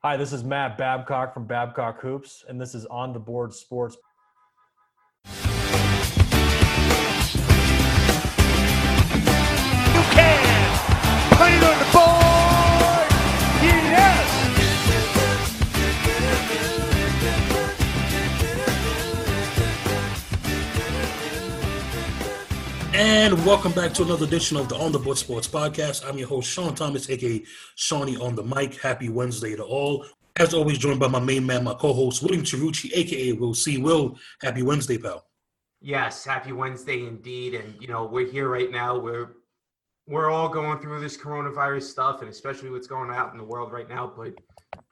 Hi, this is Matt Babcock from Babcock Hoops, and this is On the Board Sports. You can put it on the board. And welcome back to another edition of the On the Board Sports Podcast. I'm your host, Sean Thomas, aka Shawnee on the mic. Happy Wednesday to all. As always, joined by my main man, my co-host, William Chirucci, aka Will C. Will. Happy Wednesday, pal. Yes, happy Wednesday indeed. And you know, we're here right now. We're we're all going through this coronavirus stuff and especially what's going out in the world right now. But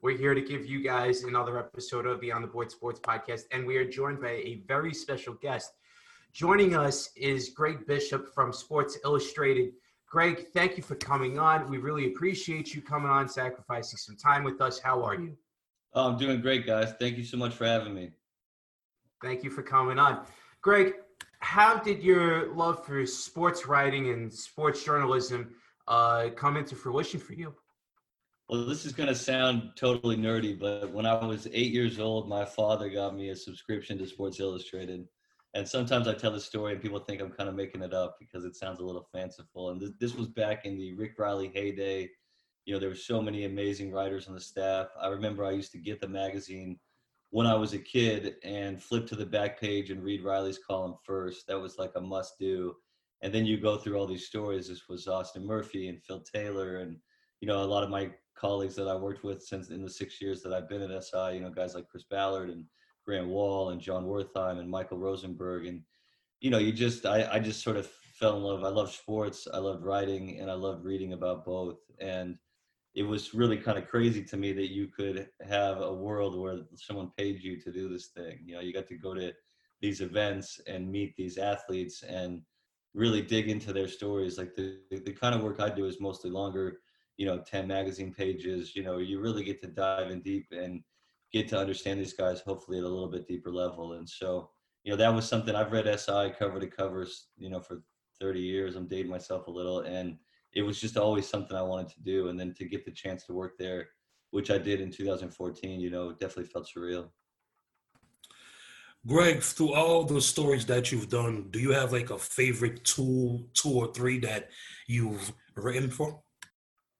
we're here to give you guys another episode of the On the Board Sports Podcast. And we are joined by a very special guest. Joining us is Greg Bishop from Sports Illustrated. Greg, thank you for coming on. We really appreciate you coming on, sacrificing some time with us. How are you? Oh, I'm doing great, guys. Thank you so much for having me. Thank you for coming on. Greg, how did your love for sports writing and sports journalism uh, come into fruition for you? Well, this is going to sound totally nerdy, but when I was eight years old, my father got me a subscription to Sports Illustrated. And sometimes I tell the story and people think I'm kind of making it up because it sounds a little fanciful. And this, this was back in the Rick Reilly heyday. You know, there were so many amazing writers on the staff. I remember I used to get the magazine when I was a kid and flip to the back page and read Reilly's column first. That was like a must do. And then you go through all these stories. This was Austin Murphy and Phil Taylor and, you know, a lot of my colleagues that I worked with since in the six years that I've been at SI, you know, guys like Chris Ballard and Grant Wahl and Jon Wertheim and Michael Rosenberg. And, you know, you just, I, I just sort of fell in love. I love sports, I loved writing, and I loved reading about both. And it was really kind of crazy to me that you could have a world where someone paid you to do this thing. You know, you got to go to these events and meet these athletes and really dig into their stories. Like the, the kind of work I do is mostly longer, you know, 10 magazine pages, you know, you really get to dive in deep and get to understand these guys hopefully at a little bit deeper level. And so, you know, that was something I've read SI cover to covers, you know, for 30 years. I'm dating myself a little. And it was just always something I wanted to do. And then to get the chance to work there, which I did in 2014, you know, definitely felt surreal. Greg, through all the stories that you've done, do you have like a favorite two, two or three that you've written for?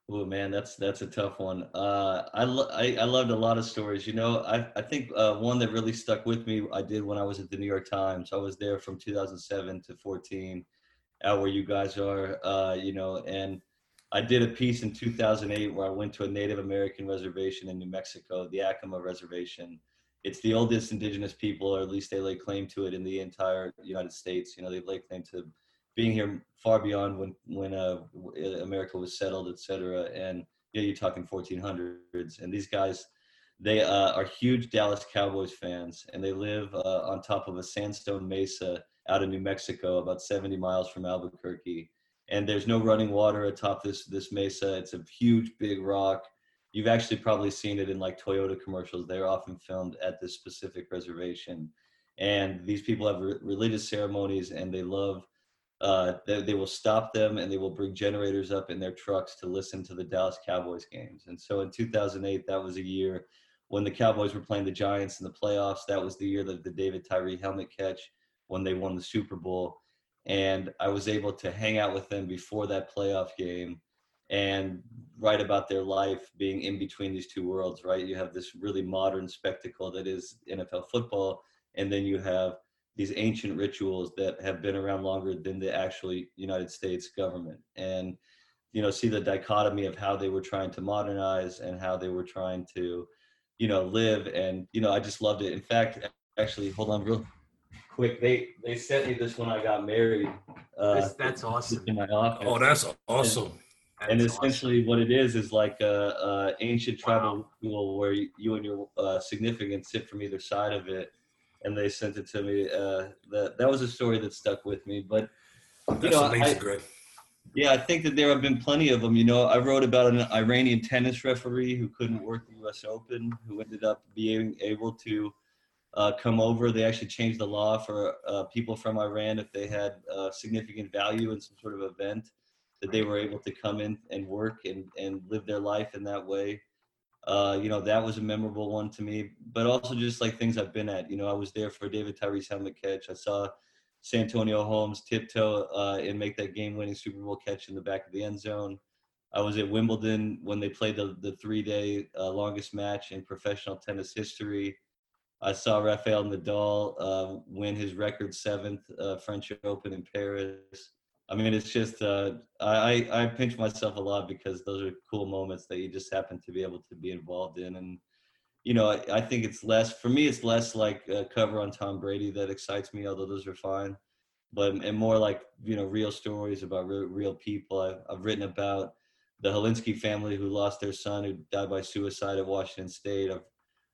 Oh man, that's that's a tough one. Uh, I, lo- I I loved a lot of stories. You know, I I think uh, one that really stuck with me I did when I was at the New York Times. I was there from 2007 to 14, out where you guys are. Uh, you know, and I did a piece in 2008 where I went to a Native American reservation in New Mexico, the Acoma Reservation. It's the oldest indigenous people, or at least they lay claim to it in the entire United States. You know, they lay claim to being here far beyond when when uh, America was settled, et cetera. And know, you're talking 1400s, and these guys, they uh, are huge Dallas Cowboys fans, and they live uh, on top of a sandstone mesa out in New Mexico, about 70 miles from Albuquerque. And there's no running water atop this this mesa. It's a huge, big rock. You've actually probably seen it in like Toyota commercials. They're often filmed at this specific reservation. And these people have re- religious ceremonies, and they love uh, they, they, will stop them and they will bring generators up in their trucks to listen to the Dallas Cowboys games. And so in 2008, that was a year when the Cowboys were playing the Giants in the playoffs. That was the year that the David Tyree helmet catch when they won the Super Bowl. And I was able to hang out with them before that playoff game and write about their life being in between these two worlds, right? You have this really modern spectacle that is NFL football, and then you have these ancient rituals that have been around longer than the actually United States government. And, you know, see the dichotomy of how they were trying to modernize and how they were trying to, you know, live. And, you know, I just loved it. In fact, actually, hold on real quick. They, they sent me this when I got married. Uh, that's, that's awesome. In my office. Oh, that's awesome. And, and essentially awesome. what it is, is like a, a ancient tribal wow. ritual where you, you and your uh, significant sit from either side of it and they sent it to me. Uh, that that was a story that stuck with me. But you That's know, amazing, I, Greg. Yeah, I think that there have been plenty of them. You know, I wrote about an Iranian tennis referee who couldn't work the U.S. Open, who ended up being able to uh, come over. They actually changed the law for uh, people from Iran if they had uh, significant value in some sort of event that they were able to come in and work and, and live their life in that way. Uh, you know, that was a memorable one to me, but also just like things I've been at. You know, I was there for David Tyree's helmet catch. I saw Santonio Holmes tiptoe uh, and make that game-winning Super Bowl catch in the back of the end zone. I was at Wimbledon when they played the, the three-day uh, longest match in professional tennis history. I saw Rafael Nadal uh, win his record seventh uh, French Open in Paris. I mean, it's just uh, I I pinch myself a lot because those are cool moments that you just happen to be able to be involved in, and you know I, I think it's less for me. It's less like a cover on Tom Brady that excites me, although those are fine, but and more like you know real stories about real, real people. I've, I've written about the Hilinski family who lost their son who died by suicide at Washington State. I've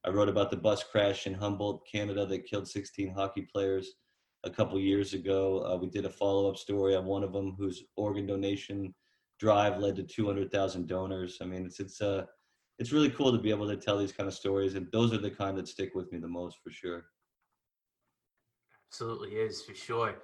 I wrote about the bus crash in Humboldt, Canada, that killed 16 hockey players a couple years ago. Uh, we did a follow up story on one of them whose organ donation drive led to 200,000 donors. I mean, it's it's uh, it's really cool to be able to tell these kind of stories, and those are the kind that stick with me the most for sure. Absolutely is for sure.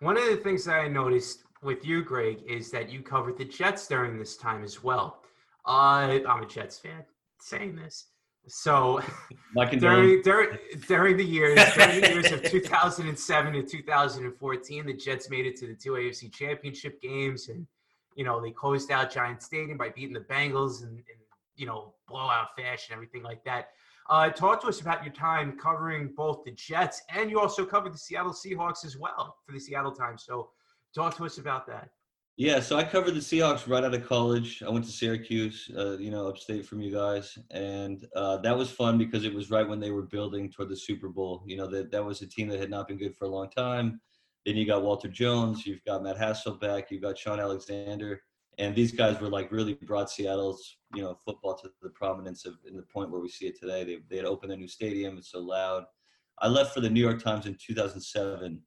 One of the things that I noticed with you, Greg, is that you covered the Jets during this time as well. Uh, I'm a Jets fan saying this. So during, during during the years during the years of 2007 to 2014, the Jets made it to the two AFC Championship games, and you know they closed out Giant Stadium by beating the Bengals and, and you know blowout fashion, everything like that. Uh, talk to us about your time covering both the Jets and you also covered the Seattle Seahawks as well for the Seattle Times. So talk to us about that. Yeah, so I covered the Seahawks right out of college. I went to Syracuse, uh, you know, upstate from you guys, and uh, that was fun because it was right when they were building toward the Super Bowl. You know, that that was a team that had not been good for a long time. Then you got Walter Jones, you've got Matt Hasselbeck, you've got Shaun Alexander, and these guys were like really brought Seattle's you know football to the prominence of in the point where we see it today. They they had opened a new stadium. It's so loud. I left for the New York Times in 2007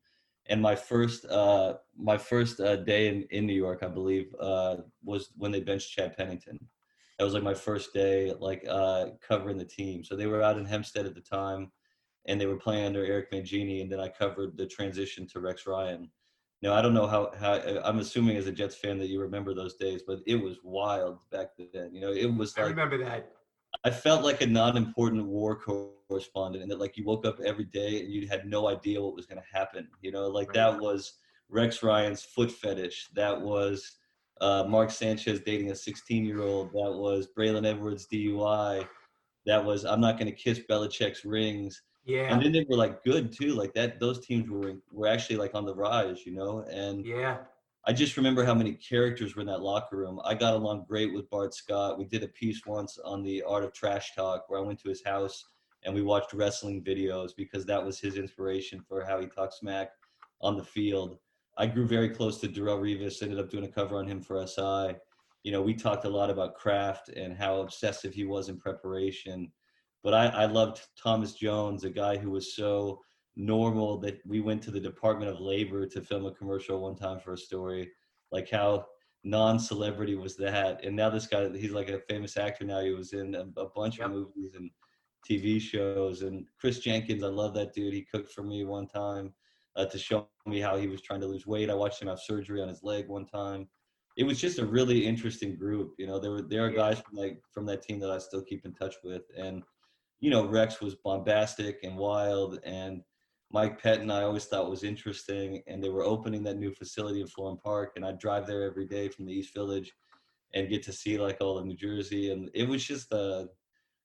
and my first uh, my first uh, day in, in New York, I believe, uh, was when they benched Chad Pennington. That was like my first day, like uh, covering the team. So they were out in Hempstead at the time, and they were playing under Eric Mangini, and then I covered the transition to Rex Ryan. Now I don't know how how I'm assuming as a Jets fan that you remember those days, but it was wild back then. You know, it was like I remember that. I felt like a non-important war correspondent, and that like you woke up every day and you had no idea what was going to happen. You know, like that was Rex Ryan's foot fetish. That was uh, Mark Sanchez dating a 16-year-old. That was Braylon Edwards DUI. That was I'm not going to kiss Belichick's rings. Yeah. And then they were like good too. Like that, those teams were were actually like on the rise. You know, and yeah I just remember how many characters were in that locker room. I got along great with Bart Scott. We did a piece once on the art of trash talk where I went to his house and we watched wrestling videos because that was his inspiration for how he talks smack on the field. I grew very close to Darrelle Revis, ended up doing a cover on him for SI. You know, we talked a lot about craft and how obsessive he was in preparation. But I, I loved Thomas Jones, a guy who was so normal that we went to the Department of Labor to film a commercial one time for a story. Like how non-celebrity was that? And now this guy, he's like a famous actor now. He was in a, a bunch yep. of movies and TV shows. And Chris Jenkins, I love that dude. He cooked for me one time uh, to show me how he was trying to lose weight. I watched him have surgery on his leg one time. It was just a really interesting group. You know, there were there are guys from like from that team that I still keep in touch with, and you know, Rex was bombastic and wild and Mike Pettine, I always thought was interesting, and they were opening that new facility in Florham Park, and I'd drive there every day from the East Village, and get to see like all of New Jersey, and it was just a,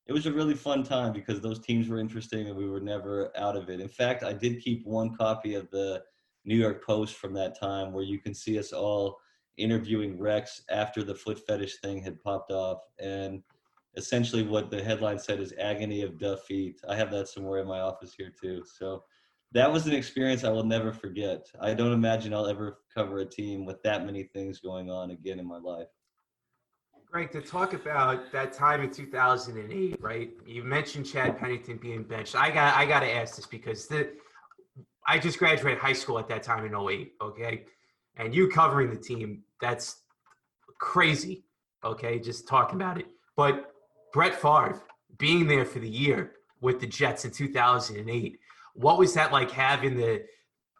it was a really fun time because those teams were interesting, and we were never out of it. In fact, I did keep one copy of the New York Post from that time, where you can see us all interviewing Rex after the foot fetish thing had popped off, and essentially what the headline said is agony of duff feet. I have that somewhere in my office here too, so that was an experience I will never forget. I don't imagine I'll ever cover a team with that many things going on again in my life. Greg, to talk about that time in 2008, right? You mentioned Chad Pennington being benched. I got I got to ask this because the I just graduated high school at that time in 08, okay? And you covering the team, that's crazy, okay? Just talking about it. But Brett Favre being there for the year with the Jets in 2008 what was that like having the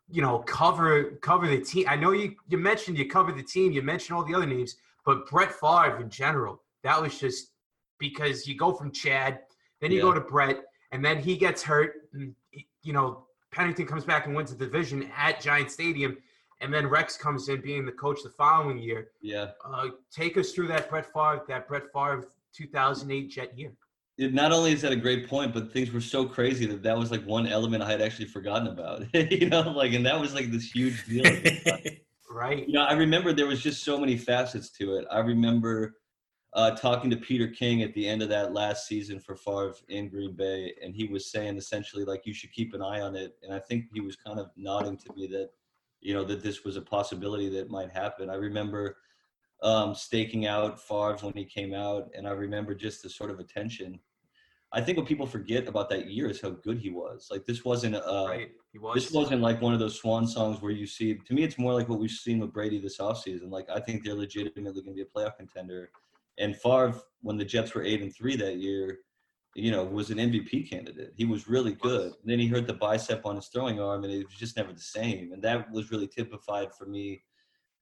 you know cover cover the team i know you you mentioned you covered the team you mentioned all the other names but brett Favre in general that was just because you go from Chad, then you Yeah. go to Brett, and then he gets hurt. And, you know, Pennington comes back and wins the division at Giant Stadium, and then Rex comes in being the coach the following year. Yeah. Uh, take us through that Brett Favre, that Brett Favre 2008 Jet year. It, not only is that a great point, but things were so crazy that that was like one element I had actually forgotten about. you know, like, and that was like this huge deal. at the time. Right. you know, I remember there was just so many facets to it. I remember uh, talking to Peter King at the end of that last season for Favre in Green Bay, and he was saying essentially like you should keep an eye on it. And I think he was kind of nodding to me that, you know, that this was a possibility that might happen. I remember um, staking out Favre when he came out, and I remember just the sort of attention. I think what people forget about that year is how good he was. Like this wasn't uh, right. Was. this wasn't like one of those swan songs where you see to me it's more like what we've seen with Brady this offseason. Like I think they're legitimately gonna be a playoff contender. And Favre, when the Jets were eight and three that year, you know, was an MVP candidate. He was really good. And then he hurt the bicep on his throwing arm and it was just never the same. And that was really typified for me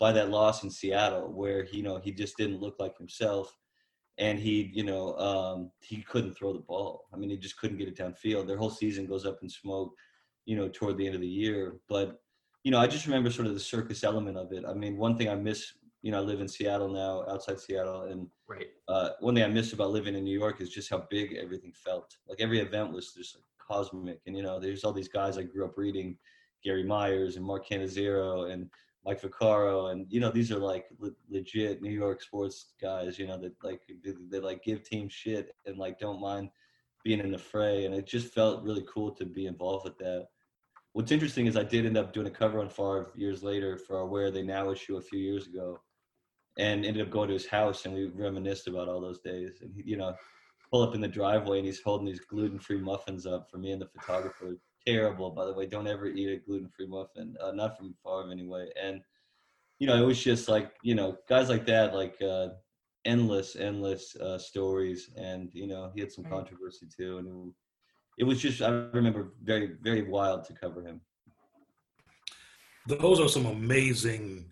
by that loss in Seattle, where you know, he just didn't look like himself and he, you know, um, he couldn't throw the ball. I mean, he just couldn't get it downfield. Their whole season goes up in smoke you know, toward the end of the year. But, you know, I just remember sort of the circus element of it. I mean, one thing I miss, you know, I live in Seattle now, outside Seattle, and right. uh, one thing I miss about living in New York is just how big everything felt. Like every event was just like cosmic, and you know, there's all these guys I grew up reading, Gary Myers and Mark Cannizzaro and Mike Vaccaro, and you know, these are like le- legit New York sports guys. You know, that like they, they like give team shit and like don't mind being in the fray, and it just felt really cool to be involved with that. What's interesting is I did end up doing a cover on Favre years later for our Where They Now issue a few years ago, and ended up going to his house and we reminisced about all those days. And he, you know, pull up in the driveway and he's holding these gluten-free muffins up for me and the photographer. Terrible, by the way. Don't ever eat a gluten-free muffin, uh, not from farm anyway. And you know, it was just like you know, guys like that, like uh, endless, endless uh, stories. And you know, he had some Right. controversy too, and it, was just I remember very, very wild to cover him. Those are some amazing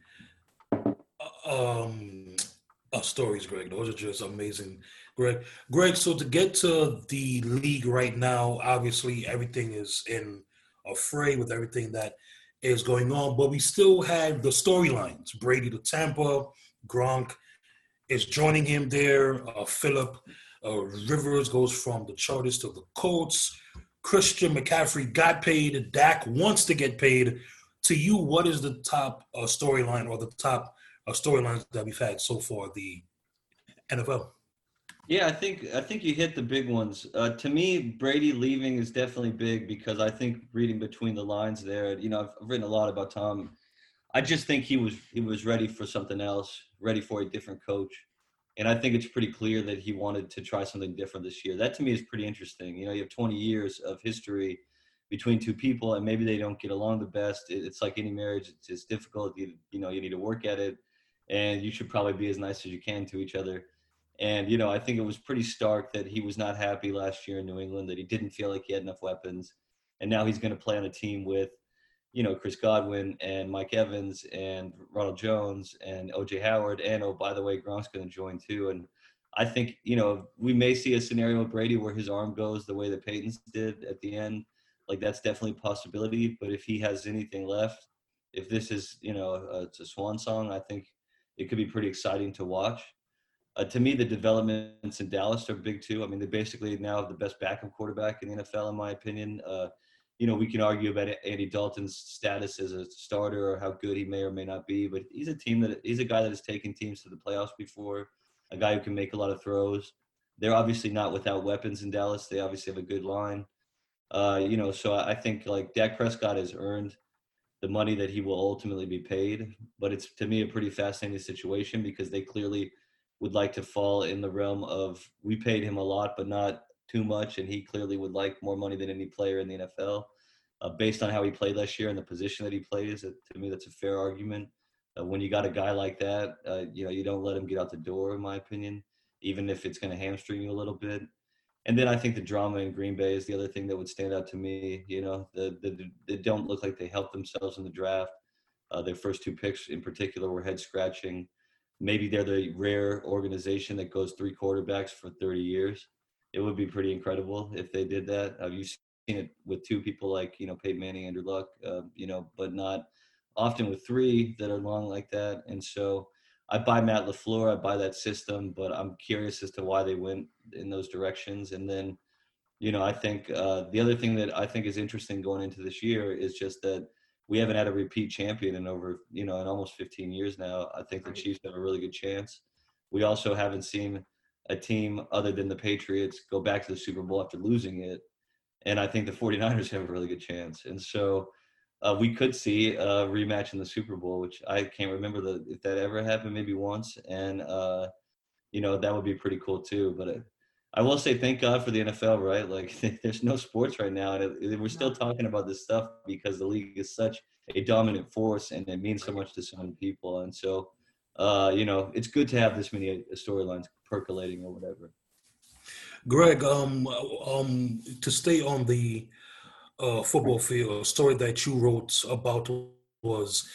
um, uh, stories, Greg. Those are just amazing, Greg. Greg, so to get to the league right now, obviously everything is in a fray with everything that is going on, but we still have the storylines. Brady to Tampa, Gronk is joining him there. Uh, Philip uh, Rivers goes from the Chargers to the Colts. Christian McCaffrey got paid. Dak wants to get paid. To you, what is the top uh, storyline or the top uh, storylines that we've had so far the NFL? Yeah, I think I think you hit the big ones. Uh, to me, Brady leaving is definitely big because I think reading between the lines there, you know, I've written a lot about Tom. I just think he was he was ready for something else, ready for a different coach, and I think it's pretty clear that he wanted to try something different this year. That to me is pretty interesting. You know, you have 20 years of history between two people, and maybe they don't get along the best. It- It's like any marriage; it's, it's difficult. You you know, you need to work at it, and you should probably be as nice as you can to each other. And you know, I think it was pretty stark that he was not happy last year in New England, that he didn't feel like he had enough weapons, and now he's going to play on a team with, you know, Chris Godwin and Mike Evans and Ronald Jones and OJ Howard, and oh by the way, Gronk's going to join too. And I think you know we may see a scenario with Brady where his arm goes the way that Peyton's did at the end. Like that's definitely a possibility. But if he has anything left, if this is you know a, it's a swan song, I think it could be pretty exciting to watch. Uh, to me, the developments in Dallas are big too. I mean, they basically now have the best backup quarterback in the NFL, in my opinion. Uh, you know, we can argue about Andy Dalton's status as a starter or how good he may or may not be, but he's a team that he's a guy that has taken teams to the playoffs before, a guy who can make a lot of throws. They're obviously not without weapons in Dallas. They obviously have a good line. Uh, you know, so I think like Dak Prescott has earned the money that he will ultimately be paid, but it's to me a pretty fascinating situation because they clearly would like to fall in the realm of we paid him a lot, but not too much, and he clearly would like more money than any player in the NFL. Uh, based on how he played last year and the position that he plays, uh, to me that's a fair argument. Uh, when you got a guy like that, uh, you know you don't let him get out the door, in my opinion, even if it's going to hamstring you a little bit. And then I think the drama in Green Bay is the other thing that would stand out to me. You know, the, the, they don't look like they helped themselves in the draft. Uh, their first two picks, in particular, were head scratching. Maybe they're the rare organization that goes three quarterbacks for 30 years. It would be pretty incredible if they did that. Have you seen it with two people like you know Peyton Manning, Andrew Luck, uh, you know, but not often with three that are long like that. And so I buy Matt LaFleur, I buy that system, but I'm curious as to why they went in those directions. And then, you know, I think uh, the other thing that I think is interesting going into this year is just that we haven't had a repeat champion in over, you know, in almost 15 years now. I think the Chiefs have a really good chance. We also haven't seen a team other than the Patriots go back to the Super Bowl after losing it. And I think the 49ers have a really good chance. And so uh, we could see a rematch in the Super Bowl, which I can't remember the, if that ever happened, maybe once. And, uh, you know, that would be pretty cool too. But I will say thank God for the NFL, right? Like there's no sports right now, and it, we're still talking about this stuff because the league is such a dominant force, and it means so much to so many people. And so, uh, you know, it's good to have this many uh, storylines percolating or whatever. Greg, um, um, to stay on the uh, football field, a story that you wrote about was,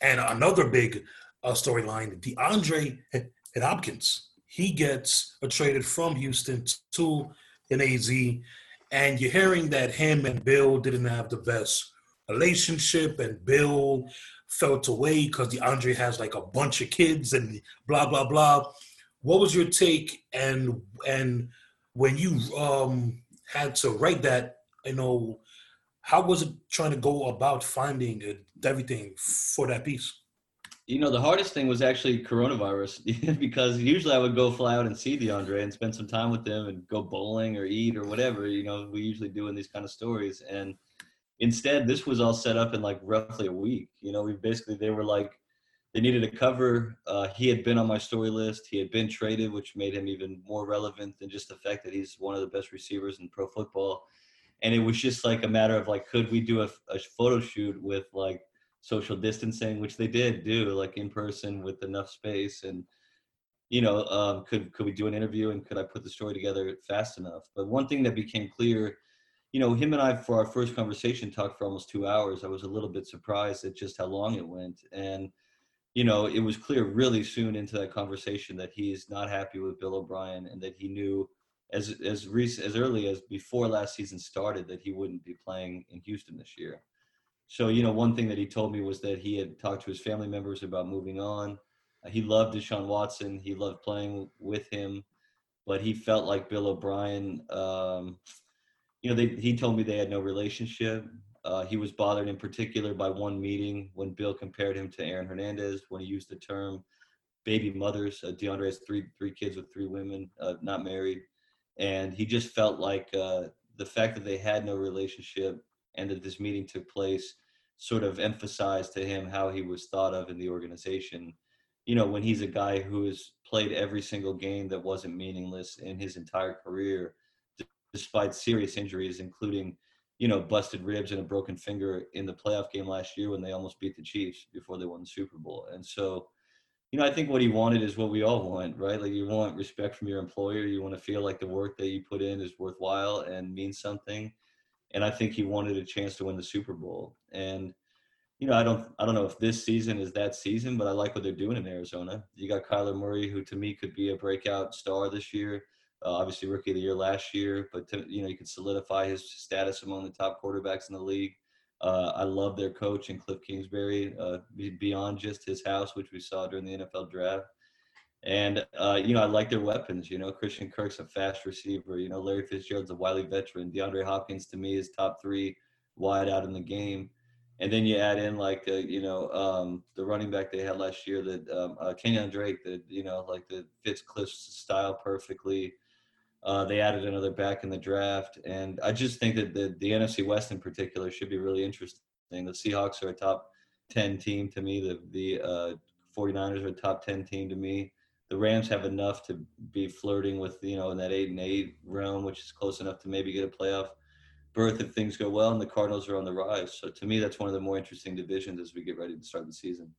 and another big uh, storyline, DeAndre Hopkins he gets traded from Houston to an AZ, and you're hearing that him and Bill didn't have the best relationship, and Bill felt away because DeAndre has like a bunch of kids and blah blah blah. What was your take? And and when you um, had to write that, you know, how was it trying to go about finding everything for that piece? You know, the hardest thing was actually coronavirus because usually I would go fly out and see DeAndre and spend some time with them and go bowling or eat or whatever, you know, we usually do in these kind of stories. And instead, this was all set up in like roughly a week. You know, we basically, they were like, they needed a cover. Uh, he had been on my story list. He had been traded, which made him even more relevant than just the fact that he's one of the best receivers in pro football. And it was just like a matter of like, could we do a, a photo shoot with like social distancing, which they did do, like in person with enough space. And you know, um, could could we do an interview and could I put the story together fast enough? But one thing that became clear, you know, him and I for our first conversation talked for almost two hours. I was a little bit surprised at just how long it went, and you know, it was clear really soon into that conversation that he is not happy with Bill O'Brien and that he knew as as recent, as early as before last season started that he wouldn't be playing in Houston this year. So, you know, one thing that he told me was that he had talked to his family members about moving on. Uh, he loved Deshaun Watson. He loved playing with him, but he felt like Bill O'Brien. Um, you know, they, he told me they had no relationship. Uh, he was bothered in particular by one meeting when Bill compared him to Aaron Hernandez when he used the term baby mothers. Uh, DeAndre has three three kids with three women, uh, not married, and he just felt like uh, the fact that they had no relationship and that this meeting took place sort of emphasized to him how he was thought of in the organization. You know, when he's a guy who has played every single game that wasn't meaningless in his entire career, despite serious injuries, including, you know, busted ribs and a broken finger in the playoff game last year when they almost beat the Chiefs before they won the Super Bowl. And so, you know, I think what he wanted is what we all want, right? Like you want respect from your employer. You want to feel like the work that you put in is worthwhile and means something and I think he wanted a chance to win the Super Bowl. And you know, I don't I don't know if this season is that season, but I like what they're doing in Arizona. You got Kyler Murray, who to me could be a breakout star this year. Uh, obviously, rookie of the year last year, but to, you know, you can solidify his status among the top quarterbacks in the league. Uh, I love their coach and Cliff Kingsbury uh, beyond just his house, which we saw during the NFL draft. And uh, you know, I like their weapons. You know, Christian Kirk's a fast receiver. You know, Larry Fitzgerald's a wily veteran. DeAndre Hopkins to me is top three wide out in the game. And then you add in like uh, you know um, the running back they had last year that um, uh, Kenyan Drake that you know like that fits Cliff's style perfectly. Uh, they added another back in the draft, and I just think that the, the NFC West in particular should be really interesting. The Seahawks are a top ten team to me. The the uh, 49ers are a top ten team to me the Rams have enough to be flirting with you know in that eight and eight realm, which is close enough to maybe get a playoff berth if things go well, and the Cardinals are on the rise. So to me, that's one of the more interesting divisions as we get ready to start the season.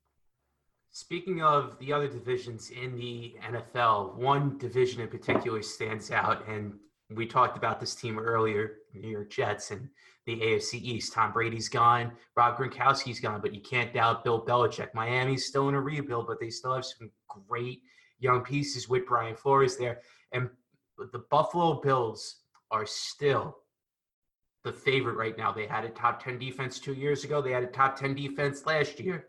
Speaking of the other divisions in the NFL, one division in particular stands out, and we talked about this team earlier, New York Jets and the AFC East. Tom Brady's gone, Rob Gronkowski's gone, but you can't doubt Bill Belichick. Miami's still in a rebuild, but they still have some great young pieces with Brian Flores there. And the Buffalo Bills are still the favorite right now. They had a top 10 defense two years ago. They had a top 10 defense last year.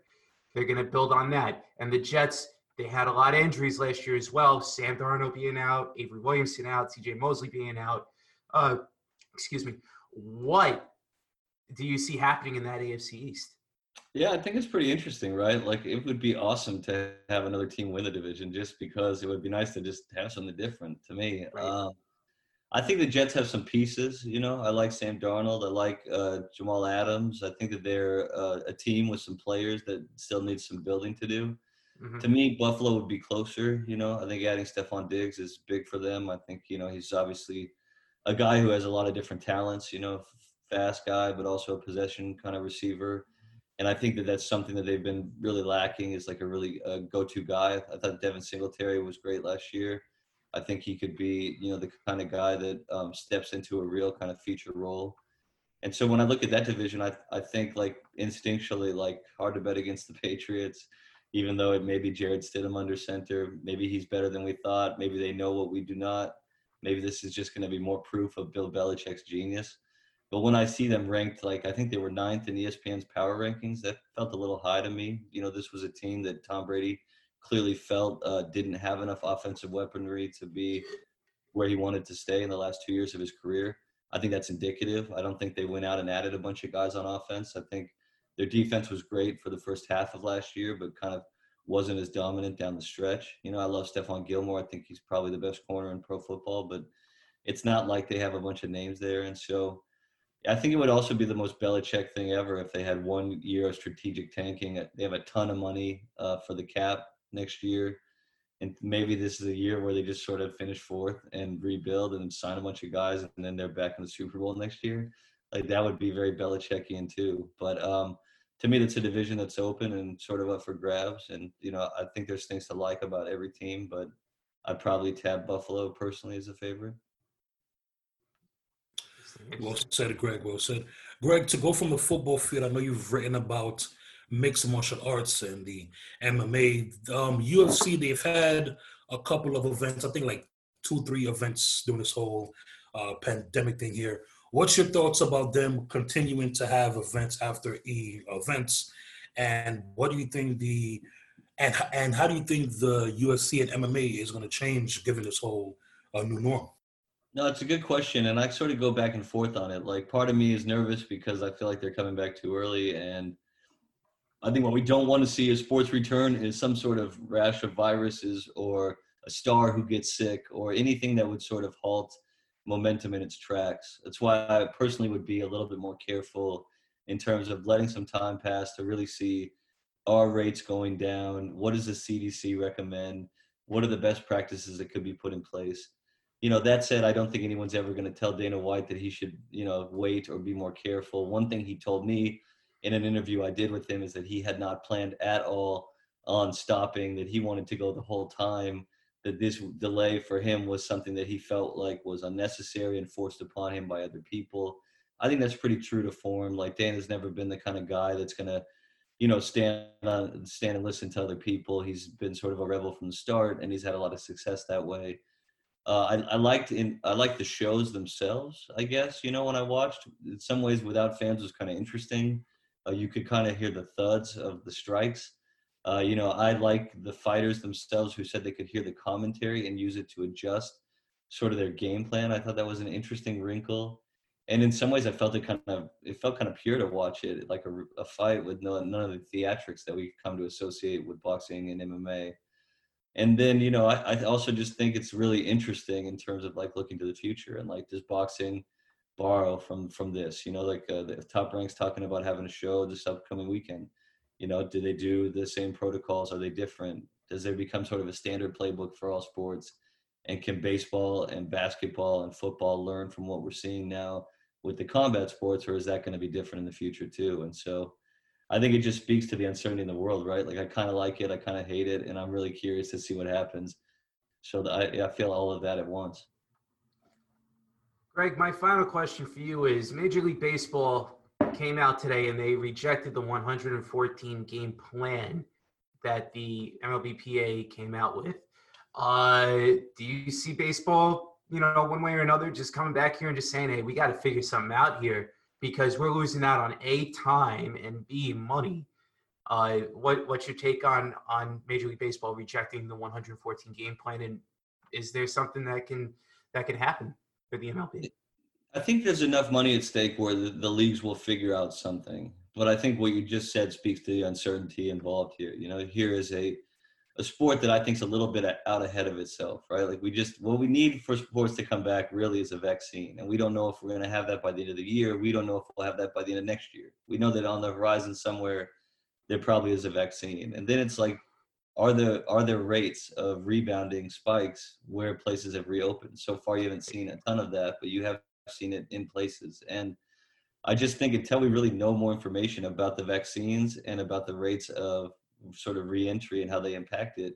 They're going to build on that. And the Jets, they had a lot of injuries last year as well. Sam Darnold being out, Avery Williamson out, CJ Mosley being out. Uh, excuse me. What do you see happening in that AFC East? Yeah, I think it's pretty interesting, right? Like it would be awesome to have another team win the division just because it would be nice to just have something different to me. Right. Um, I think the Jets have some pieces. You know, I like Sam Darnold. I like uh, Jamal Adams. I think that they're uh, a team with some players that still need some building to do. Mhm. To me, Buffalo would be closer. You know, I think adding Stefon Diggs is big for them. I think you know he's obviously a guy who has a lot of different talents. You know, fast guy, but also a possession kind of receiver. And I think that that's something that they've been really lacking is like a really uh, go-to guy. I thought Devin Singletary was great last year. I think he could be, you know, the kind of guy that um, steps into a real kind of feature role. And so when I look at that division, I I think like instinctually, like hard to bet against the Patriots, even though it may be Jarrett Stidham under center. Maybe he's better than we thought. Maybe they know what we do not. Maybe this is just going to be more proof of Bill Belichick's genius. But when I see them ranked, like I think they were ninth in ESPN's power rankings, that felt a little high to me. You know, this was a team that Tom Brady clearly felt uh, didn't have enough offensive weaponry to be where he wanted to stay in the last two years of his career. I think that's indicative. I don't think they went out and added a bunch of guys on offense. I think their defense was great for the first half of last year, but kind of wasn't as dominant down the stretch. You know, I love Stephon Gilmore. I think he's probably the best corner in pro football, but it's not like they have a bunch of names there. And so I think it would also be the most Belichick thing ever if they had one year of strategic tanking. They have a ton of money uh, for the cap next year. And maybe this is a year where they just sort of finish fourth and rebuild and sign a bunch of guys, and then they're back in the Super Bowl next year. Like that would be very Belichickian too. But um, to me, that's a division that's open and sort of up for grabs. And you know, I think there's things to like about every team, but I'd probably tab Buffalo personally as a favorite. Well said, Greg. Well said. Greg, to go from the football field, I know you've written about mixed martial arts and the MMA. Um, UFC, they've had a couple of events, I think like two, three events during this whole uh, pandemic thing here. What's your thoughts about them continuing to have events after e events? And what do you think the and and how do you think the UFC and MMA is going to change given this whole uh, new norm? No, it's a good question, and I sort of go back and forth on it. Like, part of me is nervous because I feel like they're coming back too early, and I think what we don't want to see is sports return is some sort of rash of viruses or a star who gets sick or anything that would sort of halt momentum in its tracks. That's why I personally would be a little bit more careful in terms of letting some time pass to really see are rates going down? What does the CDC recommend? What are the best practices that could be put in place? you know, that said, I don't think anyone's ever going to tell Dana White that he should, you know, wait or be more careful. One thing he told me in an interview I did with him is that he had not planned at all on stopping, that he wanted to go the whole time, that this delay for him was something that he felt like was unnecessary and forced upon him by other people. I think that's pretty true to form. Like Dan has never been the kind of guy that's to, you know, stand on, stand and listen to other people. He's been sort of a rebel from the start, and he's had a lot of success that way uh, I, I liked in I liked the shows themselves. I guess you know when I watched, in some ways without fans was kind of interesting. Uh, you could kind of hear the thuds of the strikes. Uh, you know, I like the fighters themselves who said they could hear the commentary and use it to adjust sort of their game plan. I thought that was an interesting wrinkle, and in some ways, I felt it kind of it felt kind of pure to watch it, like a, a fight with no, none of the theatrics that we come to associate with boxing and MMA and then you know I, I also just think it's really interesting in terms of like looking to the future and like does boxing borrow from from this you know like uh, the top ranks talking about having a show this upcoming weekend you know do they do the same protocols are they different does there become sort of a standard playbook for all sports and can baseball and basketball and football learn from what we're seeing now with the combat sports or is that going to be different in the future too and so I think it just speaks to the uncertainty in the world, right? Like I kind of like it, I kind of hate it, and I'm really curious to see what happens. So that I, I feel all of that at once. Greg, my final question for you is Major League Baseball came out today and they rejected the 114 game plan that the MLBPA came out with. Uh, do you see baseball, you know, one way or another, just coming back here and just saying, hey, we got to figure something out here because we're losing out on A, time and B, money? Uh, what, what's your take on, on Major League Baseball rejecting the 114 game plan? And is there something that can, that can happen for the MLB? I think there's enough money at stake where the, the leagues will figure out something. But I think what you just said speaks to the uncertainty involved here. You know, here is a a sport that I think is a little bit out ahead of itself, right? Like we just what we need for sports to come back really is a vaccine, and we don't know if we're going to have that by the end of the year. We don't know if we'll have that by the end of next year. We know that on the horizon somewhere there probably is a vaccine, and then it's like, are there are there rates of rebounding spikes where places have reopened? So far, you haven't seen a ton of that, but you have seen it in places, and I just think until we really know more information about the vaccines and about the rates of sort of reentry and how they impact it,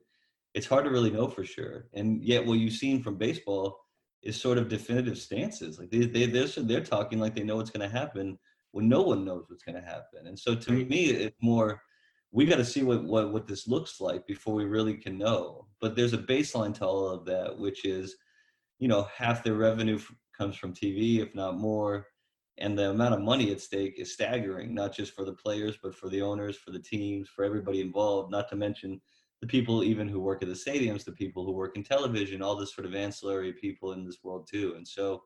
it's hard to really know for sure. And yet, what you've seen from baseball is sort of definitive stances. Like they, they they're they're talking like they know what's going to happen when no one knows what's going to happen. And so, to me, it's more we got to see what, what what this looks like before we really can know. But there's a baseline to all of that, which is, you know, half their revenue comes from TV, if not more and the amount of money at stake is staggering not just for the players but for the owners for the teams for everybody involved not to mention the people even who work at the stadiums the people who work in television all this sort of ancillary people in this world too and so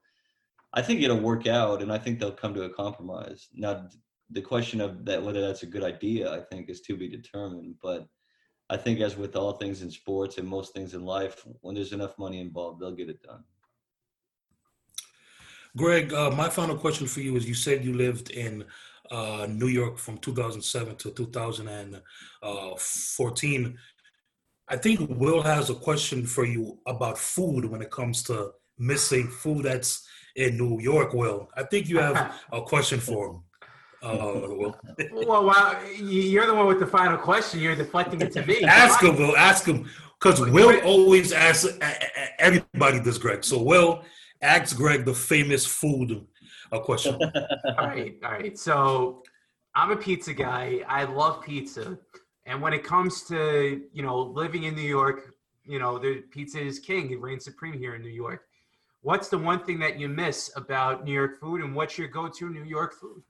i think it'll work out and i think they'll come to a compromise now the question of that whether that's a good idea i think is to be determined but i think as with all things in sports and most things in life when there's enough money involved they'll get it done Greg, uh, my final question for you is: You said you lived in uh, New York from 2007 to 2014. I think Will has a question for you about food when it comes to missing food that's in New York. Will, I think you have a question for him. Uh, Will. well, well, you're the one with the final question. You're deflecting it to me. ask him, Will. Ask him, because Will always asks everybody this, Greg. So, Will, ask Greg the famous food a question. all right, all right. So I'm a pizza guy. I love pizza, and when it comes to you know living in New York, you know the pizza is king. It reigns supreme here in New York. What's the one thing that you miss about New York food, and what's your go-to New York food?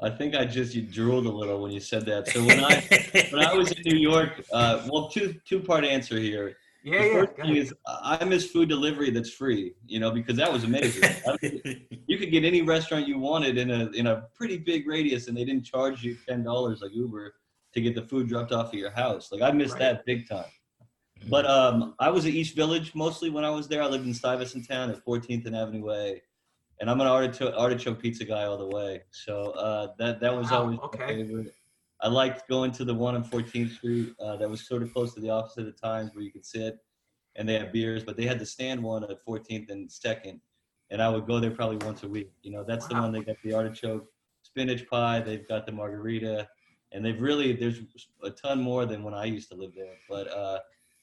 I think I just you drooled a little when you said that. So when I when I was in New York, uh, well, two two part answer here. Yeah, the first yeah, thing is I miss food delivery that's free, you know, because that was amazing. you could get any restaurant you wanted in a in a pretty big radius, and they didn't charge you ten dollars like Uber to get the food dropped off at your house. Like I missed right. that big time. Mm-hmm. But um, I was at East Village mostly when I was there. I lived in Stuyvesant Town at 14th and Avenue A, and I'm an artichoke, artichoke pizza guy all the way. So uh, that that was wow, always okay. my favorite. I liked going to the one on 14th Street uh, that was sort of close to the office at the times where you could sit and they had beers, but they had the stand one at 14th and 2nd. And I would go there probably once a week. You know, that's wow. the one they got the artichoke spinach pie, they've got the margarita, and they've really, there's a ton more than when I used to live there. But uh,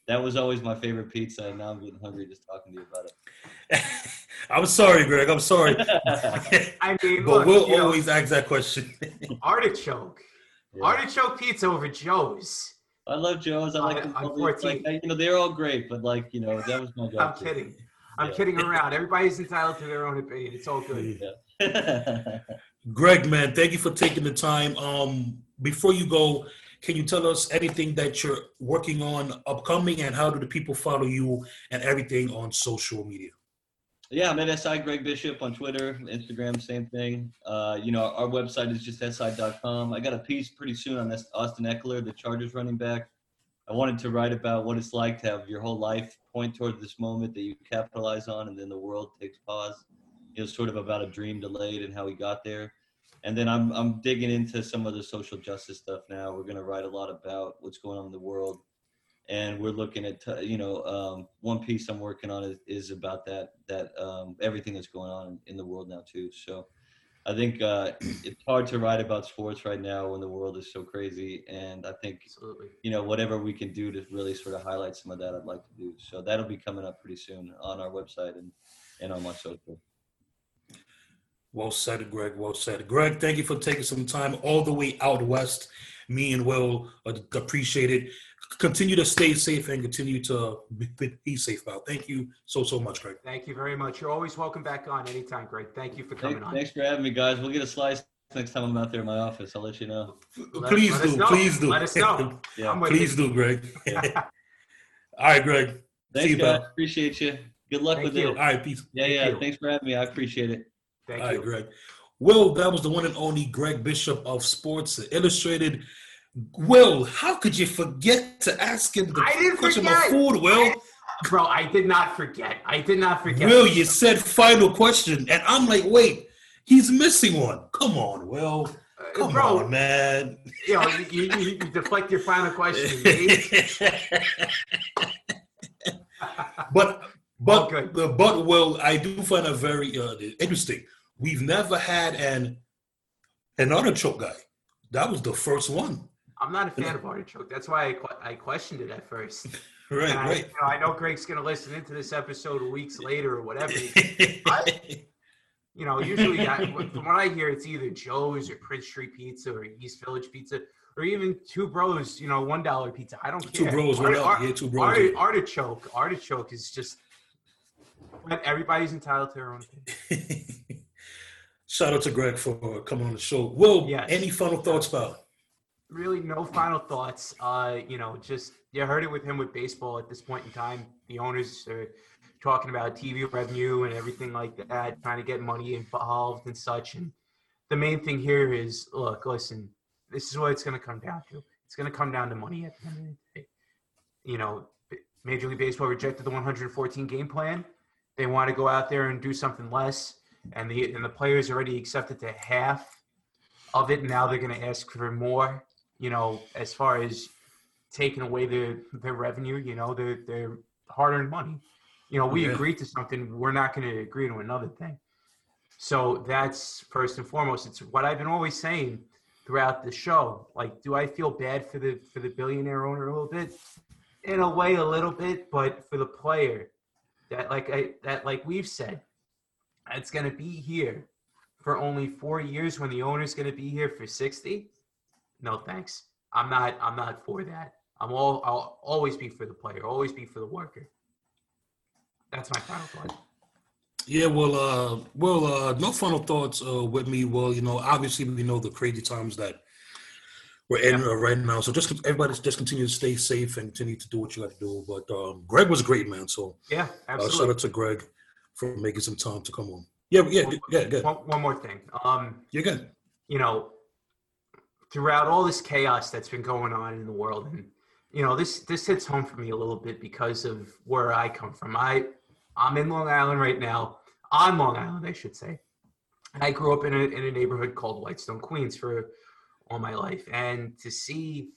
that was always my favorite pizza, and now I'm getting hungry just talking to you about it. I'm sorry, Greg. I'm sorry. I mean, but look, we'll always know, ask that question. artichoke. Yeah. Artichoke pizza over Joe's. I love Joe's. I like them. Like, you know, they're all great, but like, you know, that was my go. I'm kidding. I'm yeah. kidding around. Everybody's entitled to their own opinion. It's all good. Yeah. Greg, man, thank you for taking the time. Um, before you go, can you tell us anything that you're working on upcoming and how do the people follow you and everything on social media? Yeah, I'm at SI Greg Bishop on Twitter, Instagram, same thing. Uh, you know, our website is just SI.com. I got a piece pretty soon on this Austin Ekeler, the Chargers running back. I wanted to write about what it's like to have your whole life point toward this moment that you capitalize on, and then the world takes pause. It was sort of about a dream delayed and how he got there. And then I'm I'm digging into some of the social justice stuff now. We're going to write a lot about what's going on in the world and we're looking at you know um, one piece I'm working on is, is about that that um, everything that's going on in the world now too. So I think uh, it's hard to write about sports right now when the world is so crazy, and I think Absolutely. you know whatever we can do to really sort of highlight some of that, I'd like to do. So that'll be coming up pretty soon on our website and and on my social. Well said, Greg. Well said, Greg. Thank you for taking some time all the way out west. Me and Will appreciate it. Continue to stay safe and continue to be, be safe, pal. Thank you so so much, Greg. Thank you very much. You're always welcome back on anytime, Greg. Thank you for coming Thanks, on. thanks for having me, guys. We'll get a slice next time I'm out there in my office. I'll let you know. Let- please let us do, know. please do. Let us know. Yeah. Please you. do, Greg. all right, Greg. See you, guys. pal. Appreciate you. Good luck Thank with you. it. All right, peace. Yeah, Thank yeah. you. Thanks for having me. I appreciate it. Thank All right, you. Greg. Will, that was the one and only Greg Bishop of Sports Illustrated. Will, how could you forget to ask him the I didn't question forget. about food, Will? Bro, I did not forget. I did not forget. Will, you said final question, and I'm like, wait, he's missing one. Come on, Will. Uh, Come bro, on, man. you know, you, you, you deflect your final question. but but good. but Will, I do find it very uh, interesting. We've never had an an artichoke guy. That was the first one. I'm not a fan of artichoke. That's why I, que- I questioned it at first. Right, And I, right. you know, I know Greg's going to listen into this episode weeks later or whatever. You know, usually I, from what I hear, it's either Joe's or Prince Street Pizza or East Village Pizza or even Two Bros, you know, one dollar pizza. I don't two care. bros, what Art- art- Yeah, two bros. art- artichoke, artichoke is just. Everybody's entitled to their own opinion. Shout out to Greg for coming on the show. Will, Yes. any final thoughts, pal? really no final thoughts. Uh, you know, just you heard it with him with baseball at this point in time. The owners are talking about TV revenue and everything like that, trying to get money involved and such. And the main thing here is, look, listen, this is what it's going to come down to. It's going to come down to money at the end of the day. You know, Major League Baseball rejected the 114 game plan. They want to go out there and do something less, and the and the players already accepted to half of it. Now they're going to ask for more you know, as far as taking away their their revenue, you know, their their hard earned money. You know, we Yeah. agreed to something, we're not going to agree to another thing. So that's first and foremost. It's what I've been always saying throughout the show. Like, do I feel bad for the for the billionaire owner a little bit? In a way, a little bit, but for the player, that like I that like we've said, it's going to be here for only four years when the owner's going to be here for sixty no thanks. I'm not. I'm not for that. I'm all. I'll always be for the player. Always be for the worker. That's my final thought. Yeah, well, uh, well, uh, no final thoughts uh, with me. Well, you know, obviously we know the crazy times that we're in uh, right now. So just everybody just continue to stay safe and continue to do what you got to do. But um, Greg was a great man, so Yeah, uh, shout absolutely. out to Greg for making some time to come on. Yeah, yeah, yeah, good. One, one more thing. Um, You're good. you know, throughout all this chaos that's been going on in the world, and you know, this this hits home for me a little bit because of where I come from. I I'm in Long Island right now, on Long Island, I should say. I grew up in a in a neighborhood called Whitestone, Queens, for all my life, and to see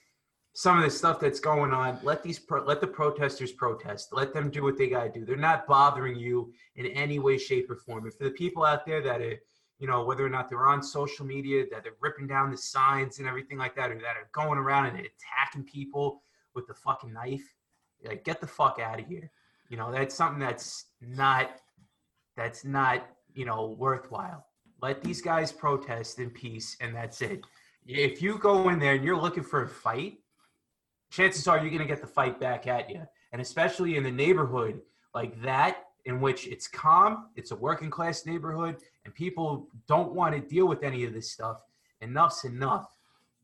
some of the stuff that's going on, let these pro- let the protesters protest. Let them do what they gotta do. They're not bothering you in any way, shape, or form. And for the people out there that are you know, whether or not they're on social media, that they're ripping down the signs and everything like that, or that are going around and attacking people with the fucking knife. Like, get the fuck out of here. You know, that's something that's not that's not, you know, worthwhile. Let these guys protest in peace and that's it. If you go in there and you're looking for a fight, chances are you're gonna get the fight back at you. And especially in the neighborhood like that, in which it's calm, it's a working class neighborhood, and people don't want to deal with any of this stuff. Enough's enough,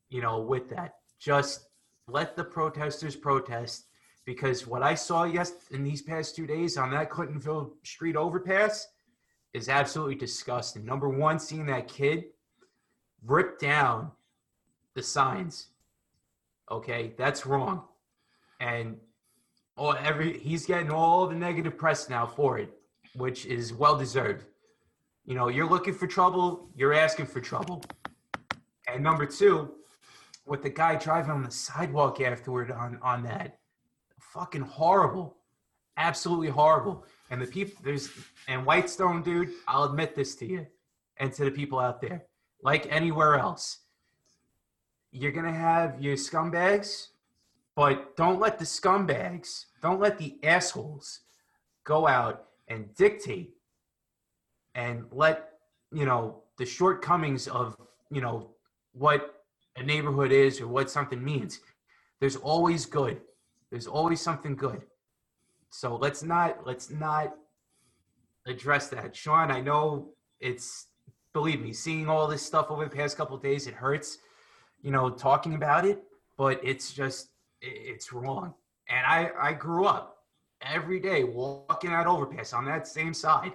you know, with that. Just let the protesters protest because what I saw yes in these past two days on that Clintonville Street overpass is absolutely disgusting. Number one, seeing that kid rip down the signs. Okay, that's wrong. And oh, every he's getting all the negative press now for it, which is well deserved. You know, you're looking for trouble, you're asking for trouble. And number two, with the guy driving on the sidewalk afterward on on that, fucking horrible, absolutely horrible. And the people there's and Whitestone, dude, I'll admit this to you and to the people out there, like anywhere else, you're gonna have your scumbags, but don't let the scumbags, don't let the assholes go out and dictate and let you know the shortcomings of you know what a neighborhood is or what something means. There's always good. There's always something good. So let's not let's not address that. Sean, I know it's believe me, seeing all this stuff over the past couple days, it hurts, you know, talking about it, but it's just it's wrong. And I I grew up every day walking that overpass on that same side,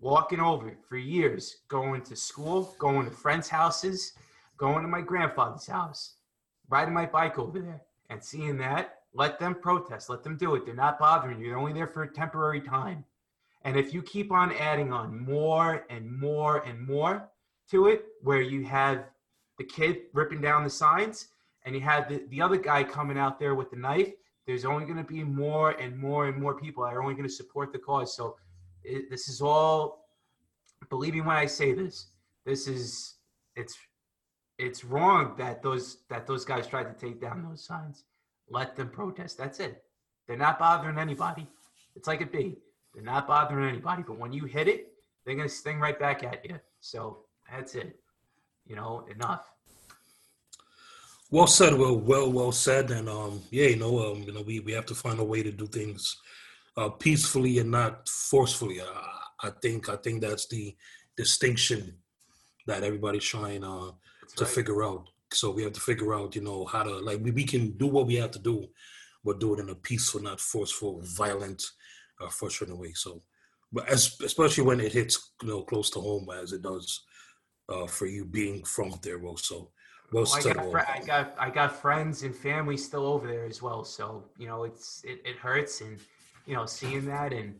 walking over for years, going to school, going to friends' houses, going to my grandfather's house, riding my bike over there, and seeing that. Let them protest. Let them do it. They're not bothering you. They're only there for a temporary time. And if you keep on adding on more and more and more to it, where you have the kid ripping down the signs and you have the, the other guy coming out there with the knife, there's only going to be more and more and more people that are only going to support the cause. So it, this is all, believe me when I say this, this is, it's, it's wrong that those, that those guys tried to take down those signs. Let them protest. That's it. They're not bothering anybody. It's like a bee. They're not bothering anybody. But when you hit it, they're gonna sting right back at you. So that's it. You know, enough. Well said, well, well, well said, and um, yeah, you know, um, you know, we, we have to find a way to do things uh, peacefully and not forcefully. Uh, I think I think that's the distinction that everybody's trying uh, to right. figure out. So we have to figure out, you know, how to like we, we can do what we have to do, but do it in a peaceful, not forceful, violent, uh, frustrating way. So, but as, especially when it hits, you know, close to home as it does uh, for you being from there, well, so well Well, I got, fri- I got I got friends and family still over there as well. So you know, it's it, it hurts and you know seeing that and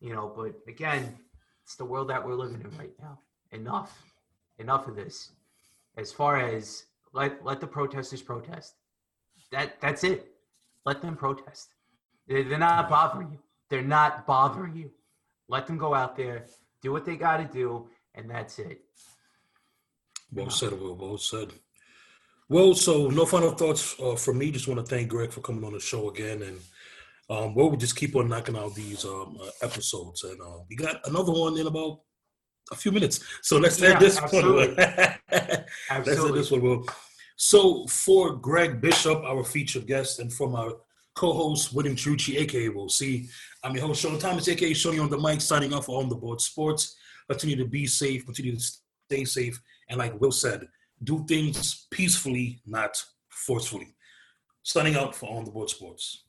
you know, but again, it's the world that we're living in right now. Enough, enough of this. As far as let let the protesters protest. That that's it. Let them protest. They're, they're not bothering you. They're not bothering you. Let them go out there, do what they got to do, and that's it. Well said, Will. Well said. Well, so no final thoughts uh, from me. Just want to thank Greg for coming on the show again, and um, well, we just keep on knocking out these um, uh, episodes, and uh, we got another one in about a few minutes. So let's Yeah, end this absolutely. one. let's end this one. Will. So for Greg Bishop, our featured guest, and from our co-host William Trucci, aka Will See, I'm your host Sean Thomas, aka Shoney on the mic, signing off on the board sports. Continue to be safe. Continue to stay safe. And like Will said, do things peacefully, not forcefully. Signing out for On the Board Sports.